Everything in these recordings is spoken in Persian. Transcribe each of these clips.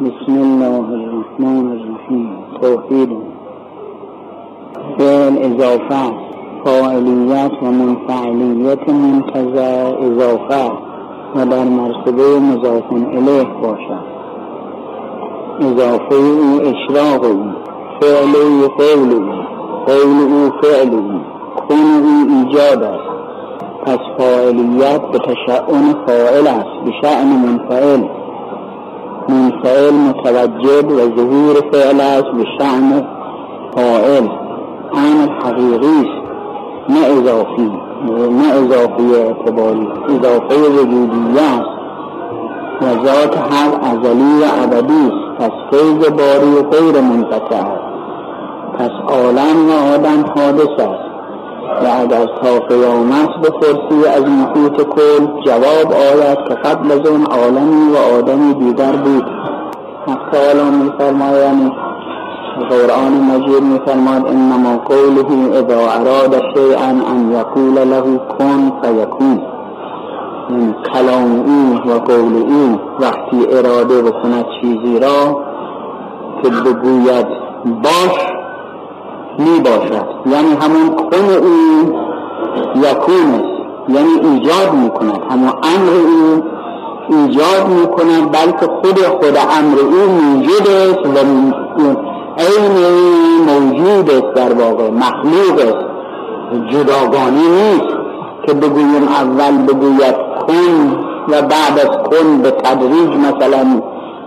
بسم الله الرحمن الرحیم. توحید. فعل اضافه فاعلیت و منفعلیت منتظر اضافه و در مرتبه مضاف الیه باشد. اضافه او اشراق او فعل او قول او قول او فعل او کن او ایجاد است. پس فاعلیت به تشعن فاعل است به شعن منفعل. منفعل متوجد و ظهور فعل است به شعن فاعل. عین حقیقی است. نه اضافی نه اضافی اعتباری اضافه وجودیه است. و ذات حق ازلی و ابدی است. پس فیض باری و غیر منقطع است. پس عالم و آدم حادث است. و اگر تا قیامت بپرسی از محیط کل جواب آید که قبل از اون عالمی و آدمی دیگر بود. حق تعالی میفرماید قرآن مجید میفرماد انما قوله اذا اراد شیئا ان یقول له کن فیکون. این کلام او و قول او وقتی اراده بکند چیزی را که بگوید باش می باشد یعنی همون کن او یکون یعنی ایجاد می کند همون امر او ایجاد می کند بلکه خود خود امر او موجود است و عین موجود است در واقع مخلوق است. جداگانه نیست که بگویم اول بگوید کن و بعد از کن به تدریج مثلا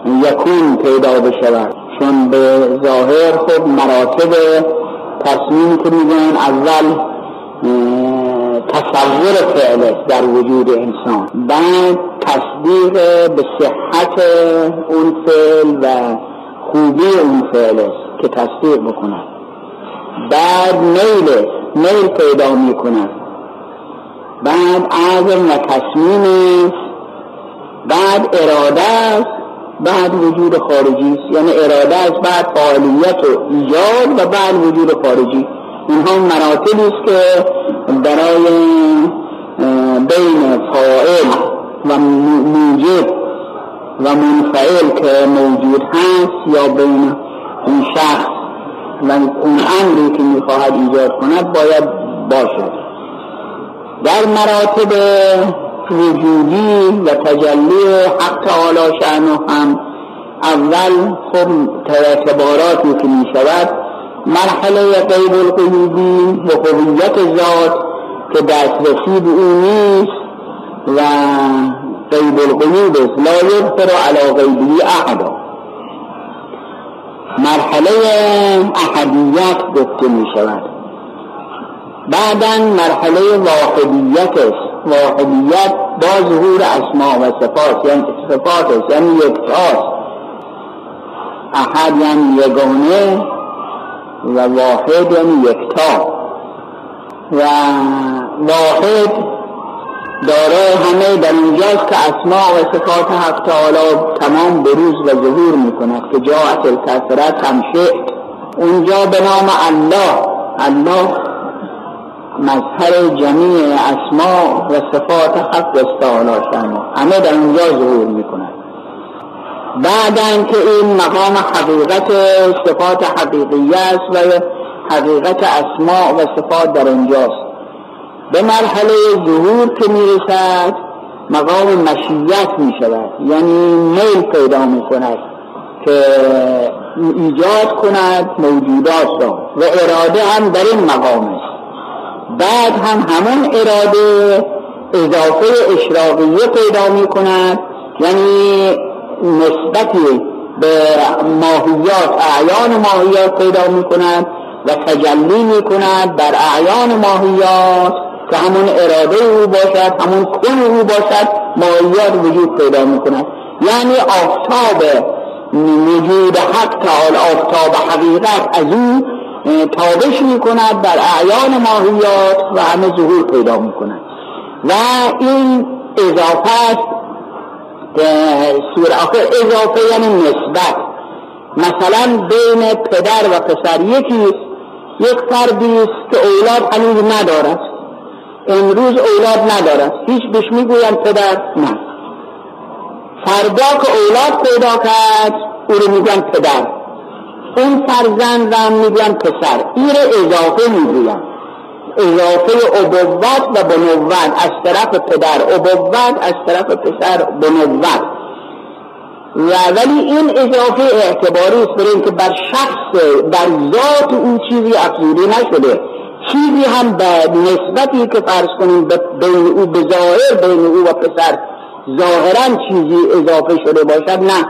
یکون پیدا بشود. چون به ظاهر خود مراتب تصمیم که میگن اول تصور فعل در وجود انسان. بعد تصدیق به صحت اون فعل و خوبی اون فعل که تصدیق بکند. بعد میل میل پیدا می‌کند. بعد عزم و تصمیم است. بعد اراده است. بعد وجود خارجی است. یعنی اراده است بعد فعالیت و ایجاد و بعد وجود خارجی. اینها مراتبی است که برای بین فاعل و موجب و منفعل که موجود هست یا بین اون شخص و اون امری که می‌خواهد ایجاد کند باید باشد در مراتب وجودی و تجلی حق تعالی شأنه هم اول خب اعتباراتی که می شود مرحله غیب القیوبی و هویت ذات که دسترسی به او نیست و غیب القیوب است. لا یغفر علی غیبی احدا مرحله احدیت گفته می شود بعدا مرحله واحدیت است. واحدیت با ظهور اسماء و صفات یعنی صفات است یعنی یکتاست احد یعنی یگانه. و واحد یعنی یکتا. و واحد داره همه در اینجاست که اسماء و صفات حق تعالی تمام بروز و ظهور می‌کند که جاعت الکثرت هم اونجا به نام الله. الله مظهر جمیع اسما و صفات حق استعالا شما همه در اینجا ظهور می‌کنند. بعد که این مقام حقیقت صفات حقیقی است و حقیقت اسما و صفات در اینجاست. به مرحله ظهور که می‌رسد مقام مشیت می شود یعنی میل پیدا می کند که ایجاد کند موجودات را. و اراده هم در این مقام است. بعد هم همون اراده اضافه اشراقیه پیدا می کند یعنی نسبتی به ماهیات اعیان ماهیات پیدا می کند و تجلی می کند در اعیان ماهیات که همون اراده او باشد همون کن او باشد ماهیات وجود پیدا می کند یعنی آفتاب وجود حق تعالی آفتاب حقیقت از او تابش می کند در اعیان ماهیات و همه ظهور پیدا می کند و این اضافه سور. آخر اضافه یعنی نسبت. مثلا بین پدر و پسر. یکی یک فردی است که اولاد هنوز ندارد. امروز اولاد ندارد. هیچ بهش می‌گویم پدر نه. فردا که اولاد پیدا کرد او رو میگن پدر. اون فرزند را میگن پسر. این اضافه می‌گوین اضافه ابوت و بنوت از طرف پدر ابوت از طرف پسر بنوت و ولی این اضافه اعتباری است برای اینکه بر شخص بر ذات اون چیزی افزوده نشده. چیزی هم به نسبتی که فرض کنیم بین او به ظاهر بین او و پسر ظاهرا چیزی اضافه شده باشد نه.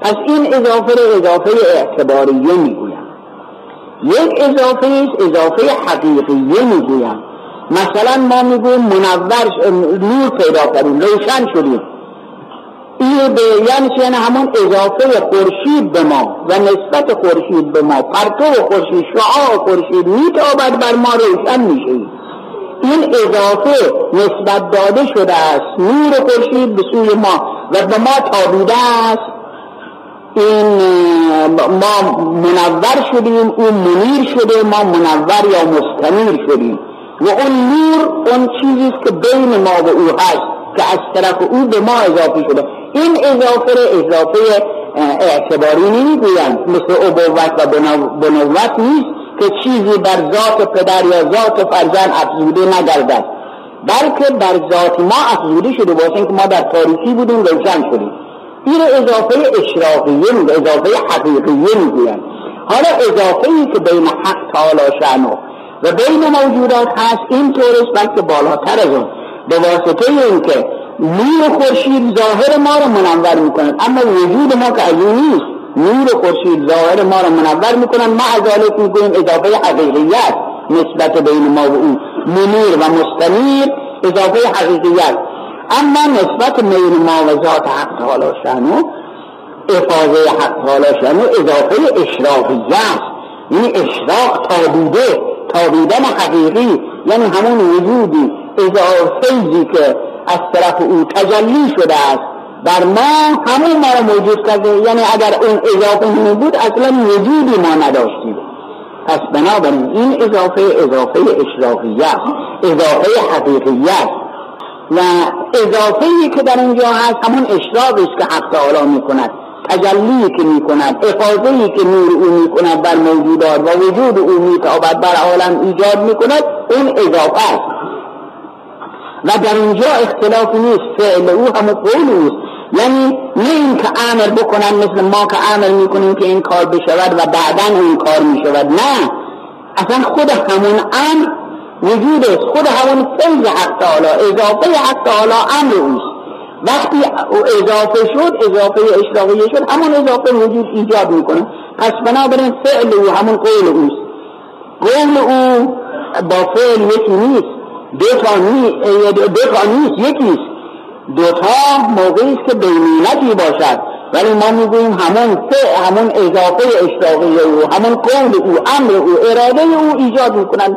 پس این اضافه رو اضافه اعتباریه می‌گویم. یک اضافه اضافه حقیقیه می‌گویم. مثلا ما می‌گویم منور نور پیدا کردیم روشن شدیم. این به یعنی یعنی همون اضافه خورشید به ما و نسبت خورشید به ما. پرتو خورشید شعاع خورشید میتابد بر ما روشن میشه این اضافه نسبت داده شده است. نور خورشید به سوی ما و به ما تابیده است. این ما منور شدیم اون منیر شده ما منور یا مستنیر شدیم. و اون نور اون چیزی که بین ما و او هست که از طرف او به ما اضافه شده. این اضافه اضافه اعتباری نمی‌گویند. مثل ابوت و بنوت نیست که چیزی بر ذات پدر یا ذات فرزند افزوده نگردد بلکه بر ذات ما افزوده شده. باشه که ما در تاریکی بودیم روشن شدیم. این اضافه اشراقیه میگه اضافه حقیقیه می‌گویند حالا اضافه ای که بین حق تعالی شنو و بین موجودات هست این طورش بلکه بالاتر از اون. به واسطه اینکه نور خورشید ظاهر ما رو منور می‌کنن اما وجود ما که از نیست نور خورشید ظاهر ما رو منور می‌کنن ما از می‌گویم اضافه حقیقیت نسبت بین ما و اون. منیر و مستنیر اضافه حقیقیت. اما نسبت و ذات حق تعالی شنو افاظه حق تعالی شنو اضافه اشراقیت یعنی اشراق تابیده تابیدن حقیقی یعنی همون وجودی اضافه که از طرف او تجلی شده است. بر ما همون ما رو موجود کرده. یعنی اگر اون اضافه نمی بود اصلا وجودی ما نداشتیم. پس بنابراین این اضافه اضافه اشراقیت اضافه حقیقیت. و اضافه که در اینجا هست همون اشراقی است که حق تعالی می کند تجلی که می کند افاظه که نور او می کند بر موجودات و وجود او می بر عالم ایجاد می کند اون اضافه است. و در اینجا اختلاف نیست فعل او هم قول اوست. یعنی نه این که امر بکنن مثل ما که امر می‌کنیم که این کار بشود و بعدا این کار می‌شود نه. اصلا خود همون امر وجود خود همون فیض حق تعالی اضافه حق تعالی امر اوست وقتی اضافه شد اضافه اشراقیه شد همون اضافه وجود ایجاد می‌کنه. پس بنابراین فعل او همون قول اوست. قول او با فعل یکی نیست دو تا نیست یکیست دوتا موقعی است که بینیتی باشد. ولی ما می‌گوییم همون فع همون اضافه اشتاقی او همون قول او امر او اراده او ایجاد می‌کنن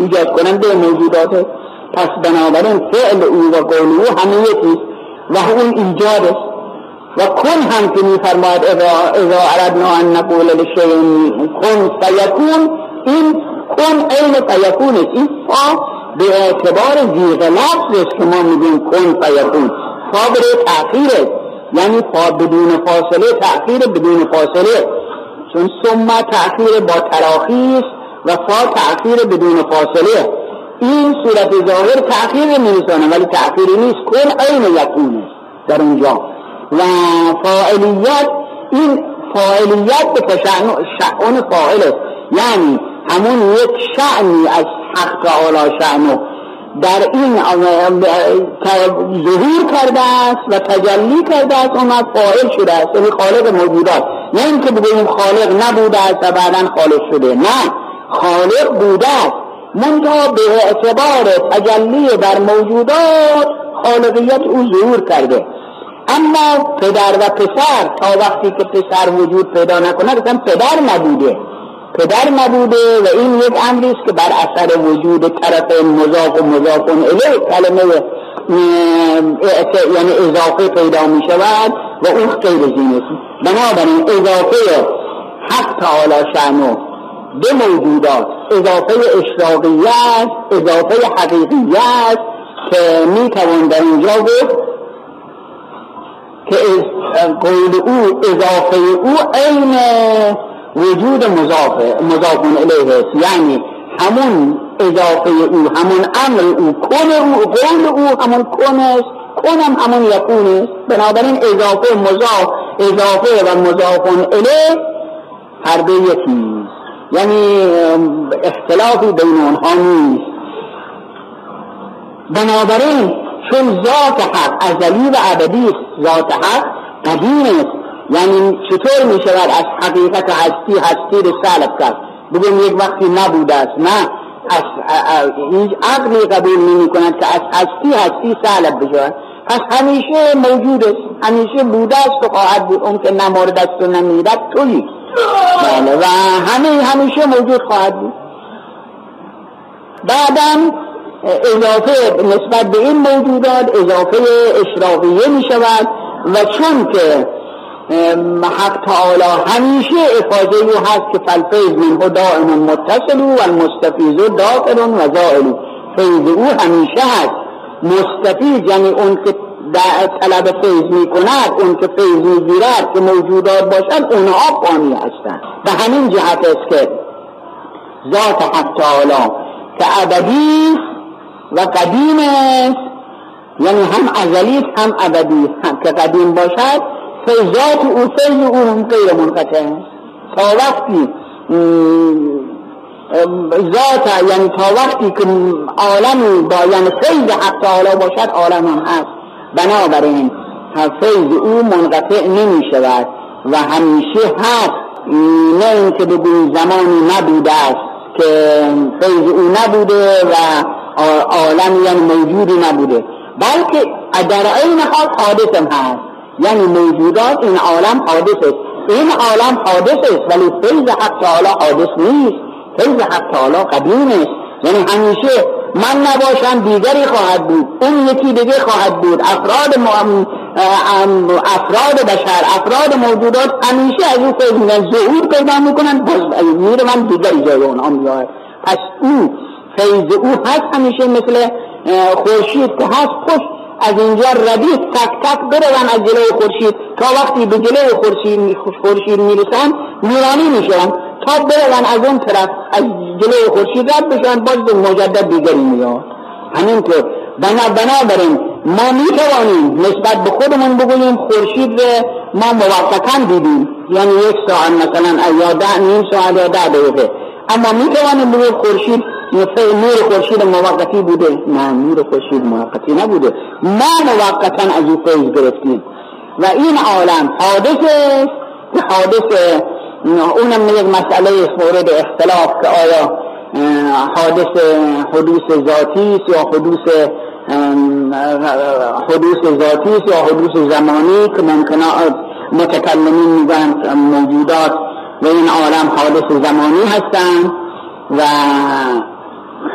ایجاد کنن به موجودات. پس بنابراین فعل او و قول او همه یکیست و اون ایجاد است. و کن هم که میفرماید اذا, اردنا ان نقول لشیء کن فیکون. این کن عین فیکون این فا به اعتبار زیغ لفظ است که ما میگیم کن فیکون. فا برای تأخیر یعنی فا بدون فاصله تأخیر بدون فاصله. چون ثم تأخیر با تراخی است. و فا تأخیر بدون فاصله. این صورت ظاهر تأخیر نمیسانه ولی تأخیری نیست. کن عین یکونه در اونجا. و فاعلیت این فاعلیت به تشعن فاعل است یعنی همون یک شعنی از حق تعالی شعنو در این ظهور کرده است و تجلی کرده است اون فاعل شده است. یعنی خالق موجودات. نه اینکه بگوییم خالق نبوده است و بعدا خالق شده. نه. خالق بوده. است منتها به اعتبار تجلی در موجودات خالقیت او ظهور کرده. اما پدر و پسر تا وقتی که پسر وجود پیدا نکنه اصلا پدر نبوده. پدر نبوده و این یک امری است که بر اثر وجود طرف مضاف و مضاف الیه کلمه یعنی اضافه پیدا می شود و اون غیر زین است. بنابراین اضافه حق تعالی شعنو به موجودات اضافه اشراقیت اضافه حقیقیت که می توان در اینجا گفت که قول او اضافه او عین وجود مضاف مضافون الیه. یعنی همون اضافه او همون امر او کن او قول او همون است کنم همون یکون است بنابراین اضافه مضاف اضافه و مضافون الیه هر دو یکی. یعنی اختلافی بین آنها نیست. بنابراین چون ذات حق ازلی و ابدی ذات حق قدیم است یعنی چطور می شود از حقیقت هستی هستی رو سلب کرد؟ بگیم یک وقتی نبوده است نه. از هیچ عقلی قبول نمی کند که از هستی هستی سلب بشود پس همیشه موجود است همیشه بوده است و خواهد بود. اون که نمارد است و نمیرد توی بله و همه همیشه موجود خواهد بود. بعدم اضافه نسبت به این موجودات اضافه اشراقیه می شود و چون که حق تعالی همیشه افاظه او هست که فلفیز منه دائم متصل و المستفیز داخل و زائل فیض او همیشه هست. مستفیز یعنی اون که طلب فیض می کند اون که فیض می گیرد که موجودات باشد اونها فانی هستند به همین جهت است که ذات حق تعالی که ابدی و قدیم است یعنی هم ازلی هم ابدی هم که قدیم باشد فیضات او فیض او هم غیر منقطع تا وقتی ذات یعنی تا وقتی که عالمی با یعنی فیض حق تعالی باشد عالم هم هست. بنابراین فیض او منقطع نمی شود و همیشه هست نه اینکه بگوی زمانی نبوده است که فیض او نبوده و عالم یعنی موجودی نبوده بلکه در این حال حادث هم هست. یعنی موجودات این عالم حادث است. این عالم حادث است ولی فیض حق تعالی حادث نیست. فیض حق تعالی قدیم است. یعنی همیشه من نباشم دیگری خواهد بود. اون یکی دیگه خواهد بود. افراد افراد بشر افراد موجودات همیشه از اون فیض میگن ظهور پیدا می‌کنن باز میره من دیگری جای اونها میاد پس او فیض او هست همیشه مثل خورشید که هست پشت از اینجا ردیف تک تک برون از جلوی خورشید. تا وقتی به جلوی خورشید خورشید می‌رسن نورانی میشن تا برون از اون طرف از جلوی خورشید رد بشن باز به مجدد دیگری میاد. همینطور بنا بنابراین ما می‌توانیم نسبت به خودمون بگوییم خورشید ما موقتا دیدیم. یعنی یک ساعت مثلا یا ده نیم ساعت یا ده دقیقه. اما می‌توانیم بگوییم خورشید نور خورشید موقتی بوده؟ نه نور خورشید موقتی نبوده. ما موقتا از او فیض گرفتیم. و این عالم حادث است. که حادث اونم یک مسئله مورد اختلاف که آیا حادث حدوث ذاتی یا حدوث حدوث ذاتی یا حدوث زمانی که ممکنه متکلمین میگن موجودات و این عالم حادث زمانی هستند و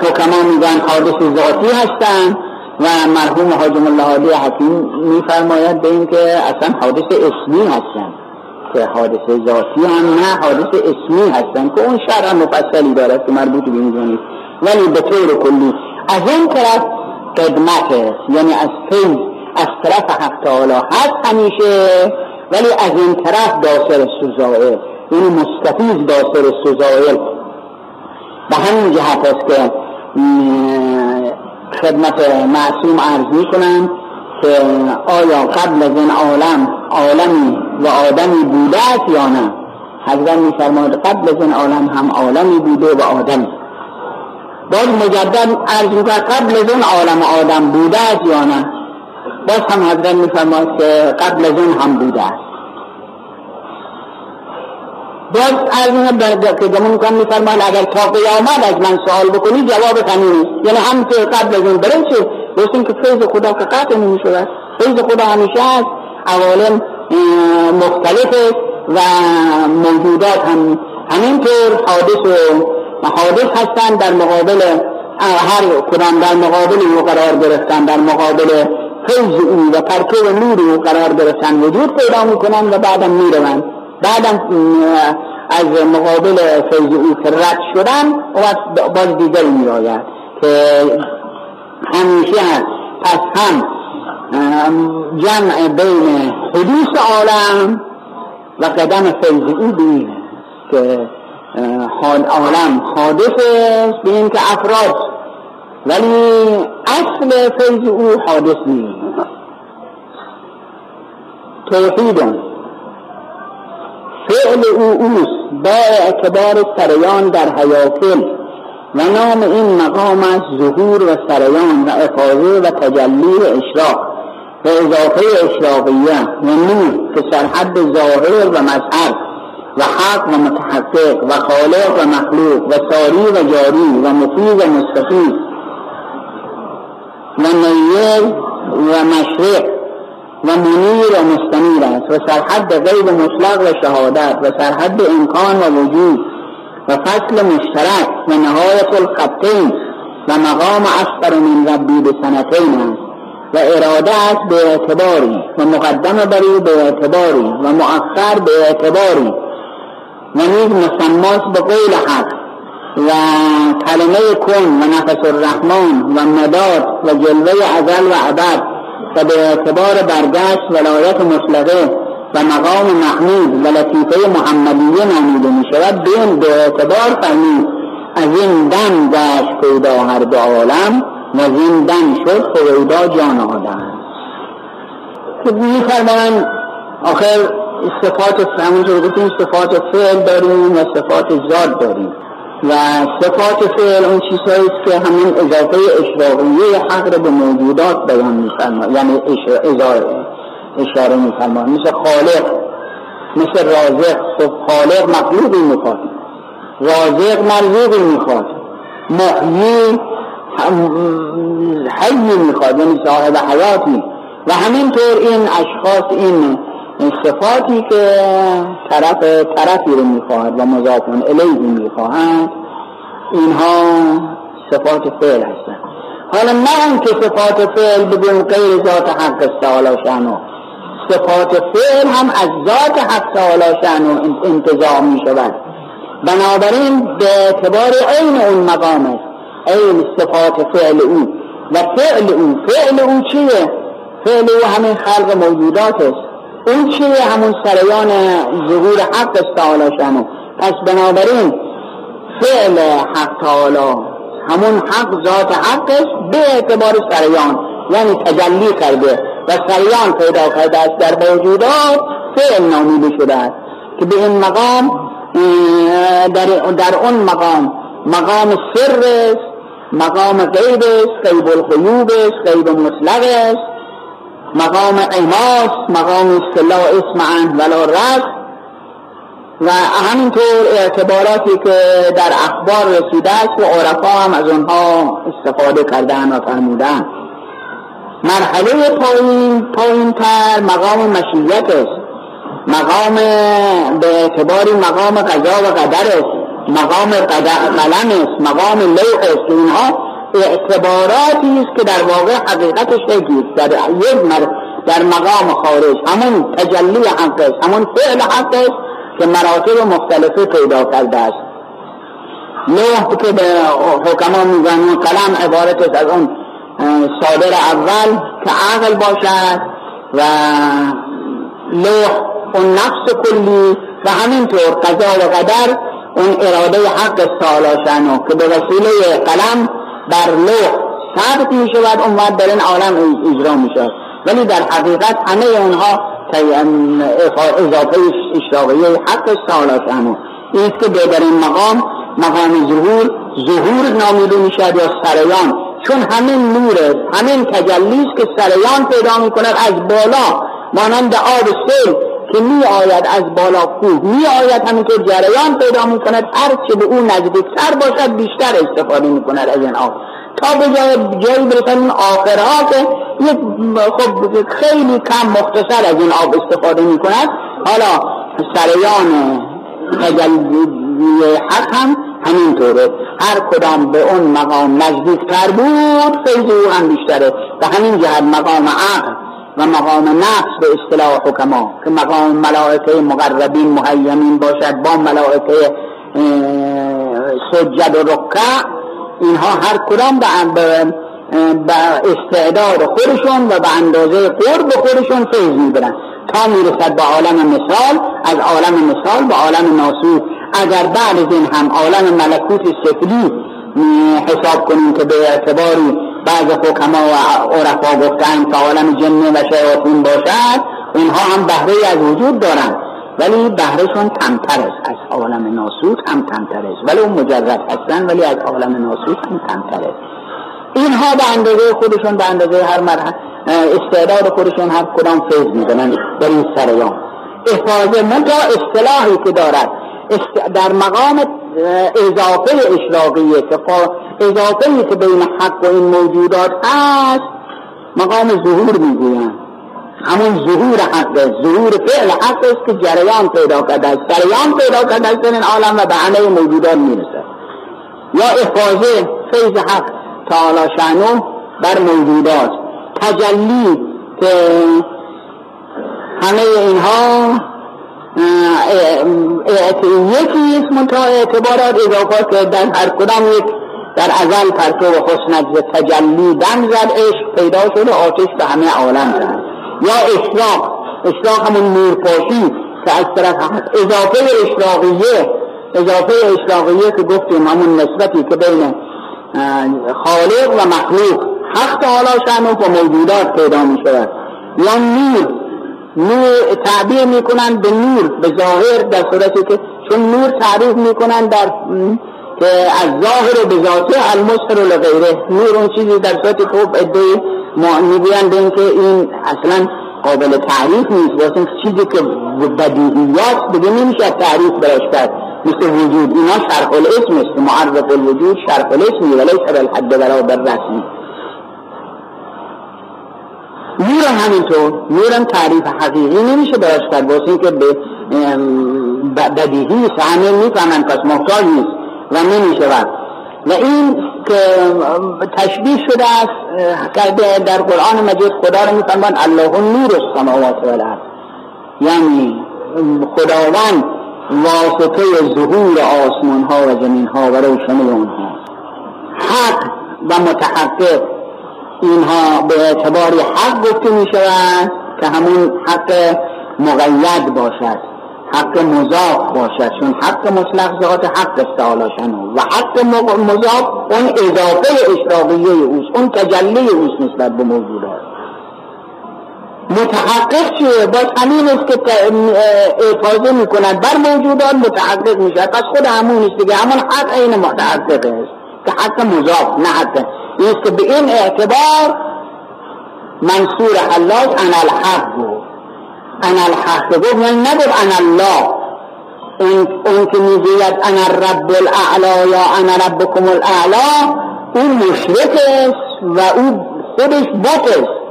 حکما میگن حادث ذاتی هستند و مرحوم حاجم الله علی حکیم میفرماید به این که اصلا حادث اسمی هستند که حادث ذاتی هم نه حادث اسمی هستند که اون شرع مفصلی دارد که مربوط به این ولی به طور کلی از این طرف قدمت است یعنی از فیض از طرف حق تعالی هست همیشه ولی از این طرف داخل سزائل این مستفیز داخل سزائل به همین جهت است که خدمت معصوم عرض می کنم که آیا قبل از این عالم عالمی و آدمی بوده است یا نه؟ حضرت می فرماید قبل از این عالم هم عالمی بوده و آدمی باز مجدد عرض می قبل از این عالم آدم بوده است یا نه؟ باز هم حضرت می فرماید که قبل از این هم بوده است. باز از که گمون کن میفرمان اگر تا قیامت از من سوال بکنی جواب همین یعنی هم که قبل از این برسه گفتیم که فیض خدا که قطع نمی شود فیض خدا همیشه هست عوالم مختلف و موجودات هم همینطور حادث و حادث هستند در مقابل هر کدام در مقابل او قرار گرفتن در مقابل فیض او و پرتو نور او قرار گرفتن وجود پیدا می‌کنن و بعدم می‌روند. بعدم از مقابل فیض او که رد شدن و باز دیگر می آید که همیشه هست. پس هم جمع بین حدوث عالم و قدم فیض او بینه که عالم حادث است به این که افراد ولی اصل فیض او حادث نیست. توحید فعل او اوست. با اعتبار سریان در حیاتل و نام این مقام از ظهور و سریان و افاظه و تجلی و اشراق. و اضافه اشراقیه و نور که سرحد ظاهر و مظهر و حق و متحقق و خالق و مخلوق و ساری و جاری و مفید و مستقیم و نیل و مشرق و منیر و مستنیر است و سرحد غیب مطلق و شهادت و سرحد امکان و وجود و فصل مشترک و نهایت الخطین و مقام اصفر من ربی به سنتین است. و اراده است به اعتباری و مقدم بری به اعتباری و مؤخر به اعتباری و نیز مسماس به قول حق و کلمه کن و نفس الرحمن و مداد و جلوه ازل و عبد و به اعتبار برگشت ولایت مطلقه و مقام محمود و لطیفه محمدیه نامیده می شود بین به اعتبار فهمید از این دم گشت پیدا هر دو عالم. و زندن شد خویدا جان آدم. که می فرمان آخر صفات همونطور گفتیم صفات فعل داریم و صفات ذات داریم. و صفات فعل اون چیزهایی که همین اضافه اشراقیه حق رو به موجودات بیان میفرما یعنی اشاره اشاره میفرما مثل خالق مثل رازق. خالق مخلوقی می‌خواد. رازق مرزوقی می‌خواد. محیی حی می‌خواد یعنی صاحب حیاتی. و همینطور این اشخاص این صفاتی که طرف طرفی رو می‌خواهد و مضافون الیه می‌خواهند اینها صفات فعل هستند حالا نه که صفات فعل بدون غیر ذات حق تعالی شانو صفات فعل هم از ذات حق تعالی شانو انتظام می شود بنابراین به اعتبار عین اون مقام است. عین صفات فعل او و فعل او فعل او چیه؟ فعل او همین خلق موجودات اون چیه؟ همون سریان ظهور حق است تعالی شانو پس بنابراین فعل حق تعالی همون حق ذات حقش به اعتبار سریان. یعنی تجلی کرده و سریان پیدا کرده است در موجودات فعل نامیده شده است. که به این مقام در, در اون مقام مقام سر مقام غیب است غیب الخیوب است غیب مطلق است مقام ایماس مقام اصطلاح اسم عن ولا رس و همینطور اعتباراتی که در اخبار رسیده است و عرفا هم از اونها استفاده کردن و فرمودن. مرحله پایین پایین تر مقام مشیت است. مقام به اعتباری مقام قضا و قدر است. مقام قلم است مقام لوح است اینها اعتباراتی است که در واقع حقیقتش یکی در یک مر در مقام خارج همون تجلی حق است همون فعل حق است که مراتب مختلفه پیدا کرده است. لوح که به حکما میگن کلم عبارت است از اون صادر اول که عقل باشد و لوح اون نفس کلی و همینطور قضا و قدر اون اراده حق سالاشنو که به وسیله قلم بر لوح ثابت می شود اون وقت در این عالم اجرا می شود ولی در حقیقت همه اونها اضافه اشراقیه حق سالاشنو این که در این مقام مقام ظهور ظهور نامیده می شود یا سریان. چون همین نور همین تجلی که سریان پیدا می کند از بالا مانند آب سیل که می آید از بالا کوه می آید همینطور جریان پیدا می کند هر چه به او نزدیکتر باشد بیشتر استفاده می کند از این آب تا به جای جایی برسد این آخرها که یک خب خیلی کم مختصر از این آب استفاده می کند حالا سریان تجلی حق هم همینطوره. هر کدام به اون مقام نزدیکتر بود فیض او هم بیشتره. و همین جهت مقام عقل و مقام نفس به اصطلاح حکما که مقام ملائکه مقربین محیمین باشد با ملائکه سجد و رکع اینها هر کدام به استعداد خودشون و به اندازه قرب خودشون فیض می‌برن. تا می‌رسد به عالم مثال از عالم مثال به عالم ناسود اگر بعد از این هم عالم ملکوت سفلی حساب کنیم که به اعتباری بعض حکما و عرفا گفتن که عالم جنه و شیاطین باشد اینها هم بهره از وجود دارند ولی بهرهشون کمتر است از عالم ناسود هم کمتر است ولی اون مجرد هستن ولی از عالم ناسود هم کمتر است اینها به اندازه خودشون به اندازه هر مرحله استعداد خودشون هر کدام فیض میدنن در این سریان. احفاظه منتها اصطلاحی که دارد. در مقام اضافه اشراقیه که اضافه که بین حق و این موجودات هست مقام ظهور می‌گویند. همون ظهور حق ظهور فعل حق است که جریان پیدا کرده است. جریان پیدا کرده است این عالم و به همه موجودات می‌رسد یا افاظه فیض حق تعالی شانو بر موجودات. تجلی که همه اینها یکی است منتها اعتبارات اضافات که در هر کدام یک در ازل پرتو و حسنت تجلی دم زد عشق پیدا شده آتش به همه عالم زد. یا اشراق اشراق همون نورپاشی که از طرف اضافه اشراقیه اضافه اشراقیه که گفتیم همون نسبتی که بین خالق و مخلوق. حق تعالی شانو و موجودات پیدا می شود یا نور نور تعبیر می‌کنن به نور به ظاهر در صورتی که چون نور تعریف می‌کنن در که از ظاهر به ذاته المسر و لغیره. نور اون چیزی در صورتی که ادهی می‌گویند به اینکه این اصلا قابل تعریف نیست. واسه چیزی که بدیهیات دیگه نمیشه تعریف براش کرد. مثل وجود اینا شرح الاسم است. معرف الوجود شرح الاسمی ولیس بالحد برابر رسمی. نور همینطور نورم تعریف حقیقی نمیشه براش کرد واسه اینکه به بدیهی همه می‌فهمن پس محتاج نیست و نمیشه و این که تشبیه شده است کرده در قرآن مجید خدا رو میفرمان الله نور السماوات و الارض یعنی خداوند واسطه ظهور آسمان ها و زمین ها و روشنی اونها حق و متحقق اینها به اعتبار حق گفته می شود که همون حق مقید باشد حق مضاف باشد چون حق مطلق ذات حق تعالی و حق مضاف اون اضافه اشراقیه اوست اون تجلی اوست نسبت به موجودات متحقق چیه؟ باز همین است که افاظه می‌کنن بر موجودات متحقق میشه پس خود همون است دیگه همون حق این متحقق است. که حق مضاف نه حق این که به این اعتبار منصور حلاج ان الحق انا الحق گفت یعنی نگفت انا الله اون, اون که می‌گوید انا رب الاعلا یا انا ربکم الاعلا. اون مشرک است و او خودش بت است.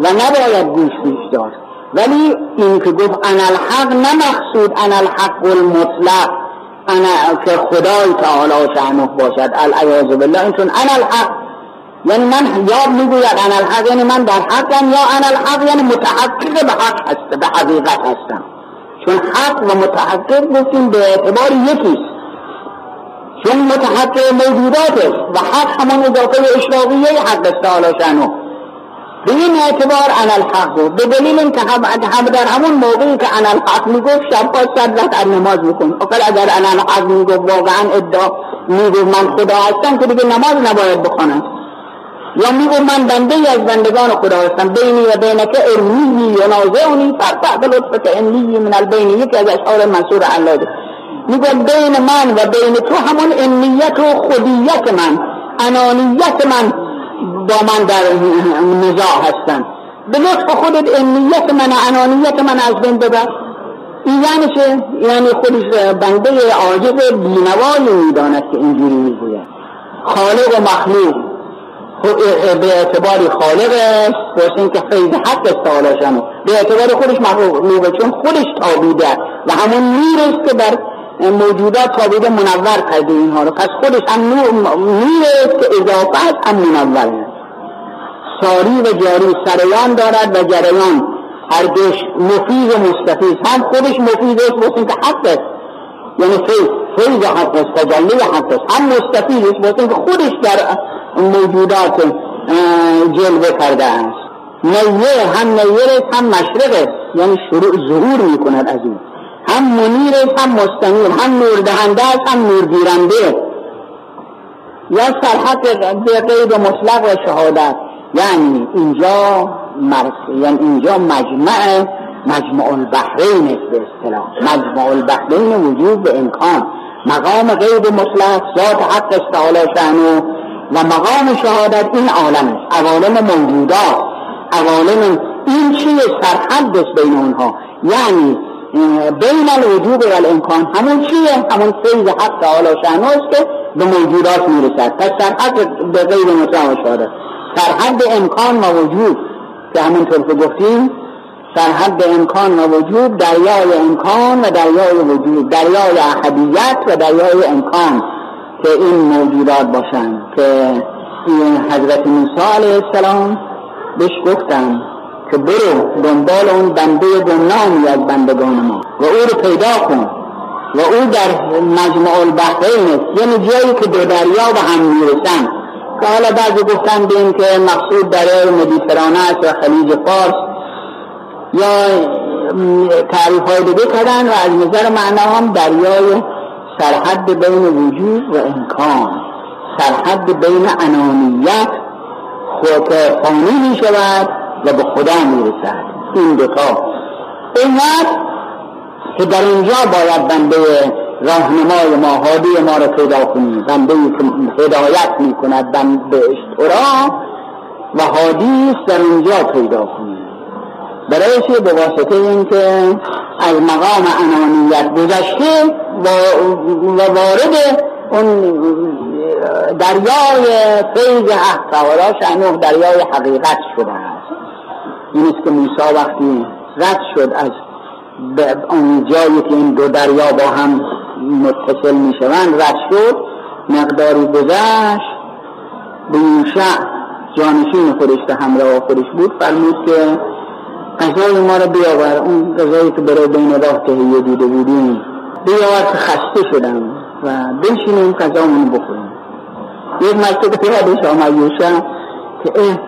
و نباید گوش بیش داشت. ولی این که گفت انا الحق نه مقصود انا الحق المطلق. انا که خدای تعالی شعنه باشد. العیاذ بالله. اینتون انا الحق. یعنی من یا می‌گوید انا الحق. یعنی من در حقم یا انا الحق. یعنی متحقق به حق هست به حقیقت هستم. چون حق و متحقق گفتیم به اعتبار یکیست. چون متحقق موجودات و حق همان اضافه اشراقیه حق است تعالی شانو به این اعتبار انا الحق به دلیل اینکه هم در همون موقعی که انا الحق می‌گفت شب پاس رکعت نماز میکن اگر انا الحق می‌گفت واقعا ادعا می‌گفت من خدا هستم که دیگه نماز نباید بخونم یا میگو من بنده از بندگان خدا هستم. بینی و بینک ارمی و نازعنی فرفع به لطفت امنی من البینی. یکی از اشعار منصور علاده میگو بین من و بین تو همون امنیت و خودیت من. انانیت من. با من در نزاع هستن. به لطف خودت امنیت من انانیت من از بین ببر. این یعنی چه؟ یعنی خودش بنده عاجز بینوایی می‌داند که اینجوری می‌گوید. خالق و مخلوق. به اعتبار خالق است واسه اینکه فیض حق است تعالی به اعتبار خودش مخلوقه چون خودش تابیده و همون نور است که در موجودات تابیده منور کرده اینها رو. پس خودش هم نور است که اضافه است هم منور. ساری و جاری سریان دارد و جریان دوش مفید و مستفید. هم خودش مفید است واسه اینکه حق است. یعنی فیض فیض حق است تجلی حق است. هم مستفید است واسه اینکه خودش در موجودات جلوه کرده است. نیه هم نیه هم مشرق است. یعنی شروع ظهور می کند از این. هم منیر هم مستنیر هم نور دهنده است هم نور گیرنده یا سرحق به قید مطلق و شهادت. یعنی اینجا مرس یعنی اینجا مجمع مجمع البحرین است به اصطلاح. مجمع البحرین وجود به امکان. مقام غیب مطلق ذات حق تعالی شأنه و مقام شهادت این عالم است. عوالم موجودات عوالم این چیه سرحد است بین اونها. یعنی بین الوجود و الامکان همون چیه همون فیض حق تعالی شأنه است که به موجودات می‌رسد. پس سرحد به غیب مطلق شهادت. سرحد امکان و وجود. که همونطور که گفتیم سرحد امکان و وجود دریای امکان و دریای وجود دریای احدیت و دریای امکان که این موجودات باشند. که حضرت موسی علیه السلام بهش گفتن که برو دنبال اون بنده گمنامی از بندگان ما و او رو پیدا کن و او در مجموع البحرین است. یعنی جایی که دو دریا به هم می‌رسن که حالا بعضی گفتن بین که مقصود دریای مدیترانه است و خلیج فارس یا تعریف های دیگه کردن و از نظر معنا هم دریای سرحد بین وجود و امکان. سرحد بین انانیت خود فانی می شود و به خدا می رسد این دوتا این وقت که در اینجا باید بنده راهنمای ما هادی ما رو پیدا کنیم بنده که هدایت می کند بنده اشترا و هادی در اینجا پیدا کنیم برایش به واسطه اینکه از مقام انانیت گذشته و, وارد اون دریای فیض حق تعالی شنوه دریای حقیقت شده است. این است که موسی وقتی رد شد از اون جایی که این دو دریا با هم متصل می شوند شد مقداری گذشت. به یوشع جانشین خودش که همراه خودش بود فرمود که غذای ما رو بیاور. اون غذایی که برای بین راه تهیه دیده بودیم بیاور که خسته شدم و بنشینیم غذامون بخوریم. یک مرتبه یادش آمد یوشع که اه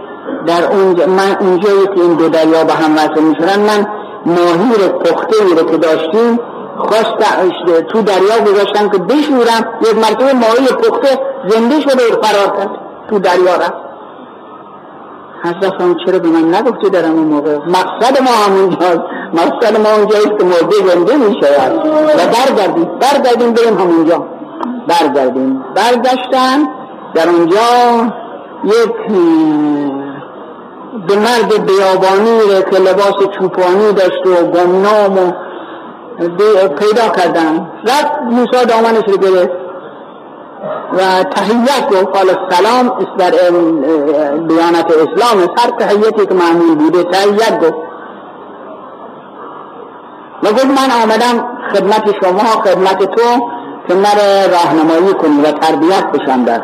در اونجا من اونجایی که این دو دریا به هم وصل می‌شدن من ماهی رو پخته رو که داشتیم خواست تو دریا گذاشتم که بشورم یک مرتبه ماهی پخته زنده شده و فرار کرد. تو دریا رفت. حضرت چرا به من نگفتی در اون موقع؟ مقصد ما همونجاست. مقصد ما اونجاییست که مرده زنده می شود و برگردیم. برگردیم بریم همونجا. برگردیم. برگشتن. در اونجا یک به مرد بیابانی که لباس چوپانی داشت و گمنام و پیدا کردن. رفت موسی دامنش رو گرفت و تحییت گفت قال سلام در بیانت اسلام هر تحییتی که معمول بوده تحییت گفت. و گفت من آمدم خدمت شما خدمت تو که مرا راهنمایی کنی و تربیت بشم در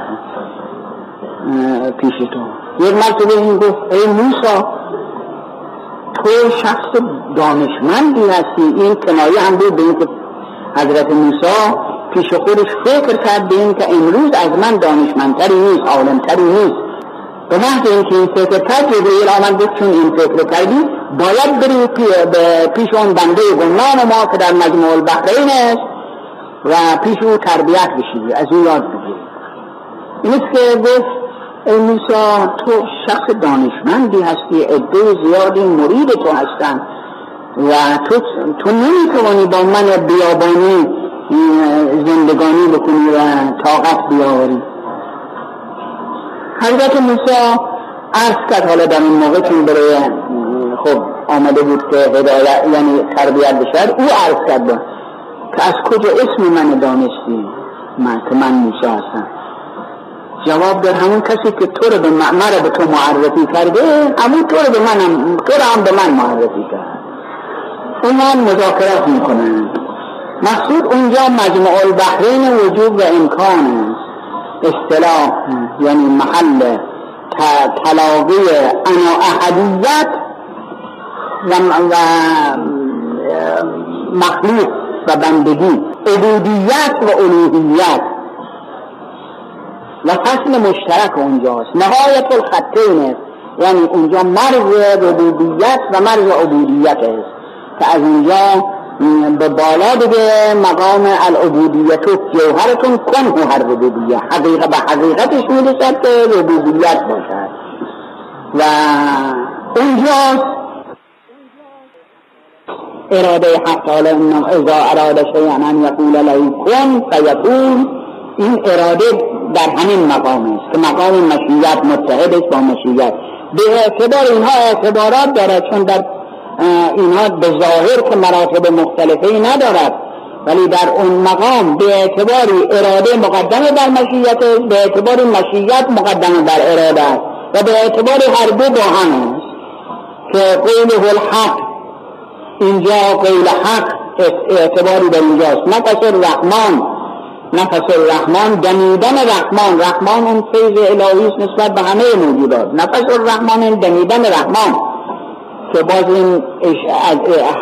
پیش تو. یک مرتبه این گفت ای موسا تو شخص دانشمندی هستی. این کنایه هم بود به اینکه حضرت موسی پیش خودش فکر کرد به این که امروز از من دانشمندتری نیست عالمتری نیست. به محض اینکه این فکر کرد جبریل آمد گفت چون این فکر کردی باید بری پیش اون بنده گمنام ما که در مجموع البحرین است و پیش او تربیت بشی از او یاد بگیری این که گفت موسا تو شخص دانشمندی هستی عده زیادی مرید تو هستن و تو, تو نمی‌توانی با من بیابانی زندگانی بکنی و طاقت بیاوری. حضرت موسی عرض کرد حالا در این موقع چون برای خب آمده بود که هدایت یعنی تربیت بشد او عرض کرد که از کجا اسم من دانستی؟ من که من موسی هستم. جواب در همون کسی که تو رو به مرا به تو معرفی کرده همون تو رو به من تو رو هم به من معرفی کرد. اون مذاکرات می‌کنن. مقصود اونجا مجموع البحرین وجود و امکان اصطلاح یعنی محل تلاقی انا احدیت و, مخلوق و بندگی. عبودیت و الوهیت. و فصل مشترک اونجاست. نهایت الخطین است. یعنی اونجا مرز ربوبیت و مرز عبودیت است. که از اونجا به بالا دیگه مقام العبودیت و جوهرتون کن هر ربوبیت. حقیقت به حقیقتش می‌رسد که ربوبیت باشد. و اونجا اراده حق تعالی اذا اراده شیئا ان یقول له کن فیکون. این اراده در همین مقام است. که مقام مشیت متحد است با مشیت. به اعتبار اینها اعتبارات دارد چون در اینها به ظاهر که مراتب مختلفی ندارد. ولی در اون مقام به اعتباری اراده مقدم بر مشیت به اعتبار مشیت مقدم بر اراده است. و به اعتبار هر دو با هم که قوله الحق. اینجا قول حق اعتباری در اینجاست. نفس الرحمن نفس الرحمن دمیدن رحمان. رحمان اون فیض الهی نسبت به همه موجودات. نفس الرحمن دمیدن رحمان. که باز این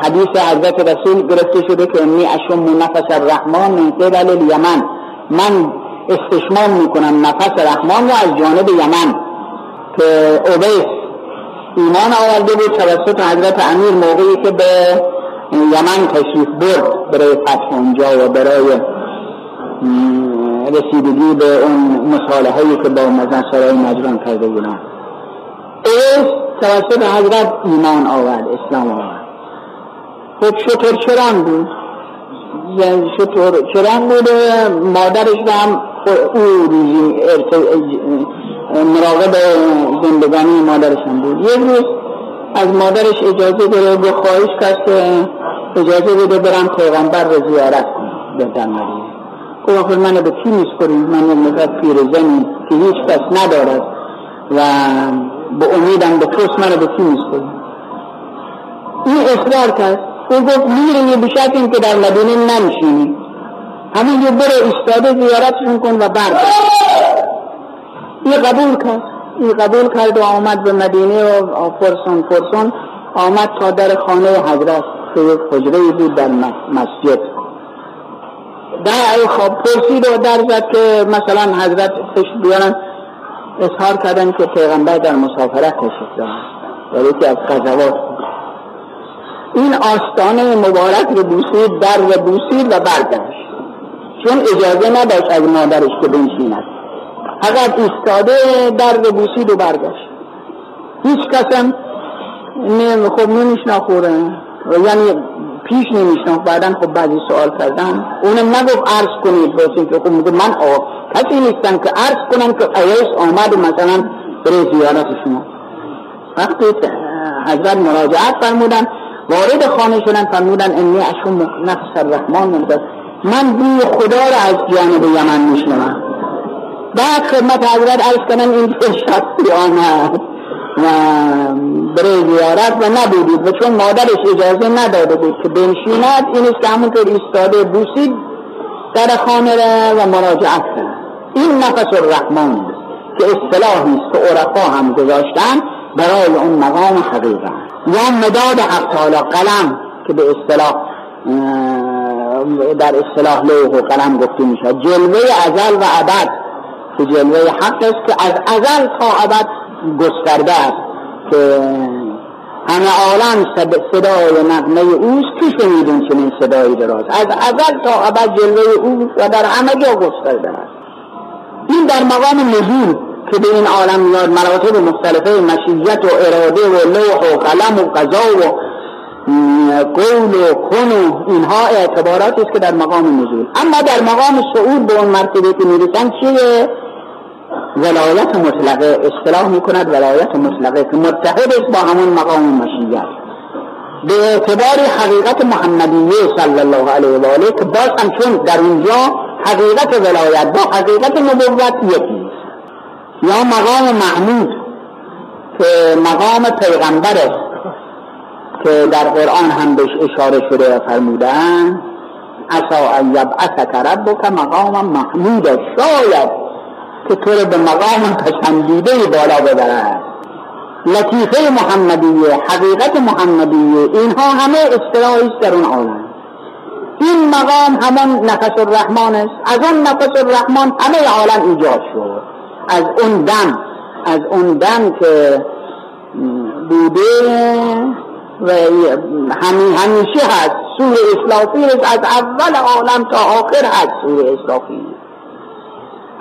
حدیث حضرت رسول گرفته شده که انی اشم نفس الرحمن. من قبل الیمن من استشمام می‌کنم نفس رحمان رو از جانب یمن. که اوبیس ایمان آورده بود توسط حضرت امیر موقعی که به یمن تشریف برد برای فتح اونجا و برای رسیدگی به اون مصالحه که با مزن سرای نجران کرده بودن. ایس توسط حضرت ایمان آورد اسلام آورد. خب شطور چران بود؟ یعنی شطور چران بود مادرش هم او مراقب زندگانی مادرش هم بود. یک روز از مادرش اجازه داره به خواهش کرد اجازه بده برم پیغمبر رو زیارت کنم. به دنماریه گفت آخر من به کی میسپریم من مدت پیر زنی که هیچ کس ندارد و به امیدم به توست من به کی میسپریم این اصرار کرد. او گفت میریم به این که در مدینه نمشینی همین یه برو استاده زیارتشون کن و برد این قبول کرد. این قبول کرد و آمد به مدینه و فرسون فرسون آمد تا در خانه حضرت که یک خجره بود در مسجد. در خواب پرسید و در زد که مثلا حضرت فش بیارن اظهار کردن که پیغمبر در مسافرت تشریف دارن در یکی از قضاوات این آستانه مبارک رو بوسید در و بوسید و برگشت. چون اجازه نداشت از مادرش که بنشیند. فقط ایستاده در و بوسید و برگشت. هیچ کسم خب نمیشناخوره یعنی پیش نمیشناخت بعدا خب بعضی سوال کردن اونم نگفت عرض کنید. باشین که خب من آه کسی نیستم که عرض کنم که ایس آمد مثلا برای زیارت شما. وقتی حضرت مراجعت فرمودن وارد خانه شدن فرمودن انی اشون نفس الرحمن مدد من بوی خدا را از جانب یمن میشنوم. بعد خدمت حضرت عرض کنن این شخصی آمد و برای زیارت و نبودید و چون مادرش اجازه نداده بود که بنشیند این است که همونطور ایستاده بوسید در خانه را و مراجعت کرد. این نفس الرحمن که اصطلاحی است که عرفا هم گذاشتن برای اون مقام حقیقت یا مداد حق تعالی قلم که به اصطلاح در اصطلاح لوح و قلم گفته میشه. جلوه ازل و ابد که جلوه حق است که از ازل تا ابد گسترده است که همه عالم صدای نغمه اوست. که شنیدون چنین صدایی دراز؟ از ازل تا ابد جلوه او و در همه جا گسترده است. این در مقام نزول که به این عالم میاد مراتب مختلفه مشیت و اراده و لوح و قلم و قضا و قول و کن و اینها اعتبارات است که در مقام نزول. اما در مقام صعود به اون مرتبه که می‌رسن چیه؟ ولایت مطلقه اصطلاح می‌کند ولایت مطلقه که متحد است با همون مقام مشیت به اعتبار حقیقت محمدیه صلی الله علیه و آله که باز چون در اونجا حقیقت ولایت با حقیقت نبوت یکی یا مقام محمود که مقام پیغمبر است که در قرآن هم بهش اشاره شده فرمودن اصا ان یبعثک ربک مقام محمود شاید که تو به مقام پسندیده بالا ببرد؟ لطیفه محمدیه حقیقت محمدیه اینها همه اصطلاحی در اون عالم. این مقام همان نفس الرحمن است. از اون نفس الرحمن همه عالم ایجاد شد. از اون دم از اون دم که بوده و همیشه هست. سوی اسلافی از اول عالم تا آخر هست. سوی اسلافی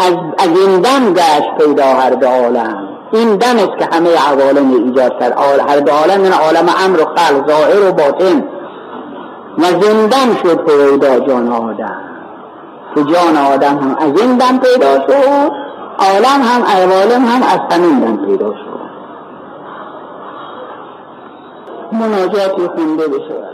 از, از این دم گشت پیدا هر دو عالم. این دم است که همه عوالم ایجاد کرد. هر دو عالم این عالم امر و خلق ظاهر و باطن. و زندن شد پیدا جان آدم. که جان آدم هم از این دم پیدا شد. عالم هم عوالم هم از همین دم پیدا شد. مناجاتی خونده بشه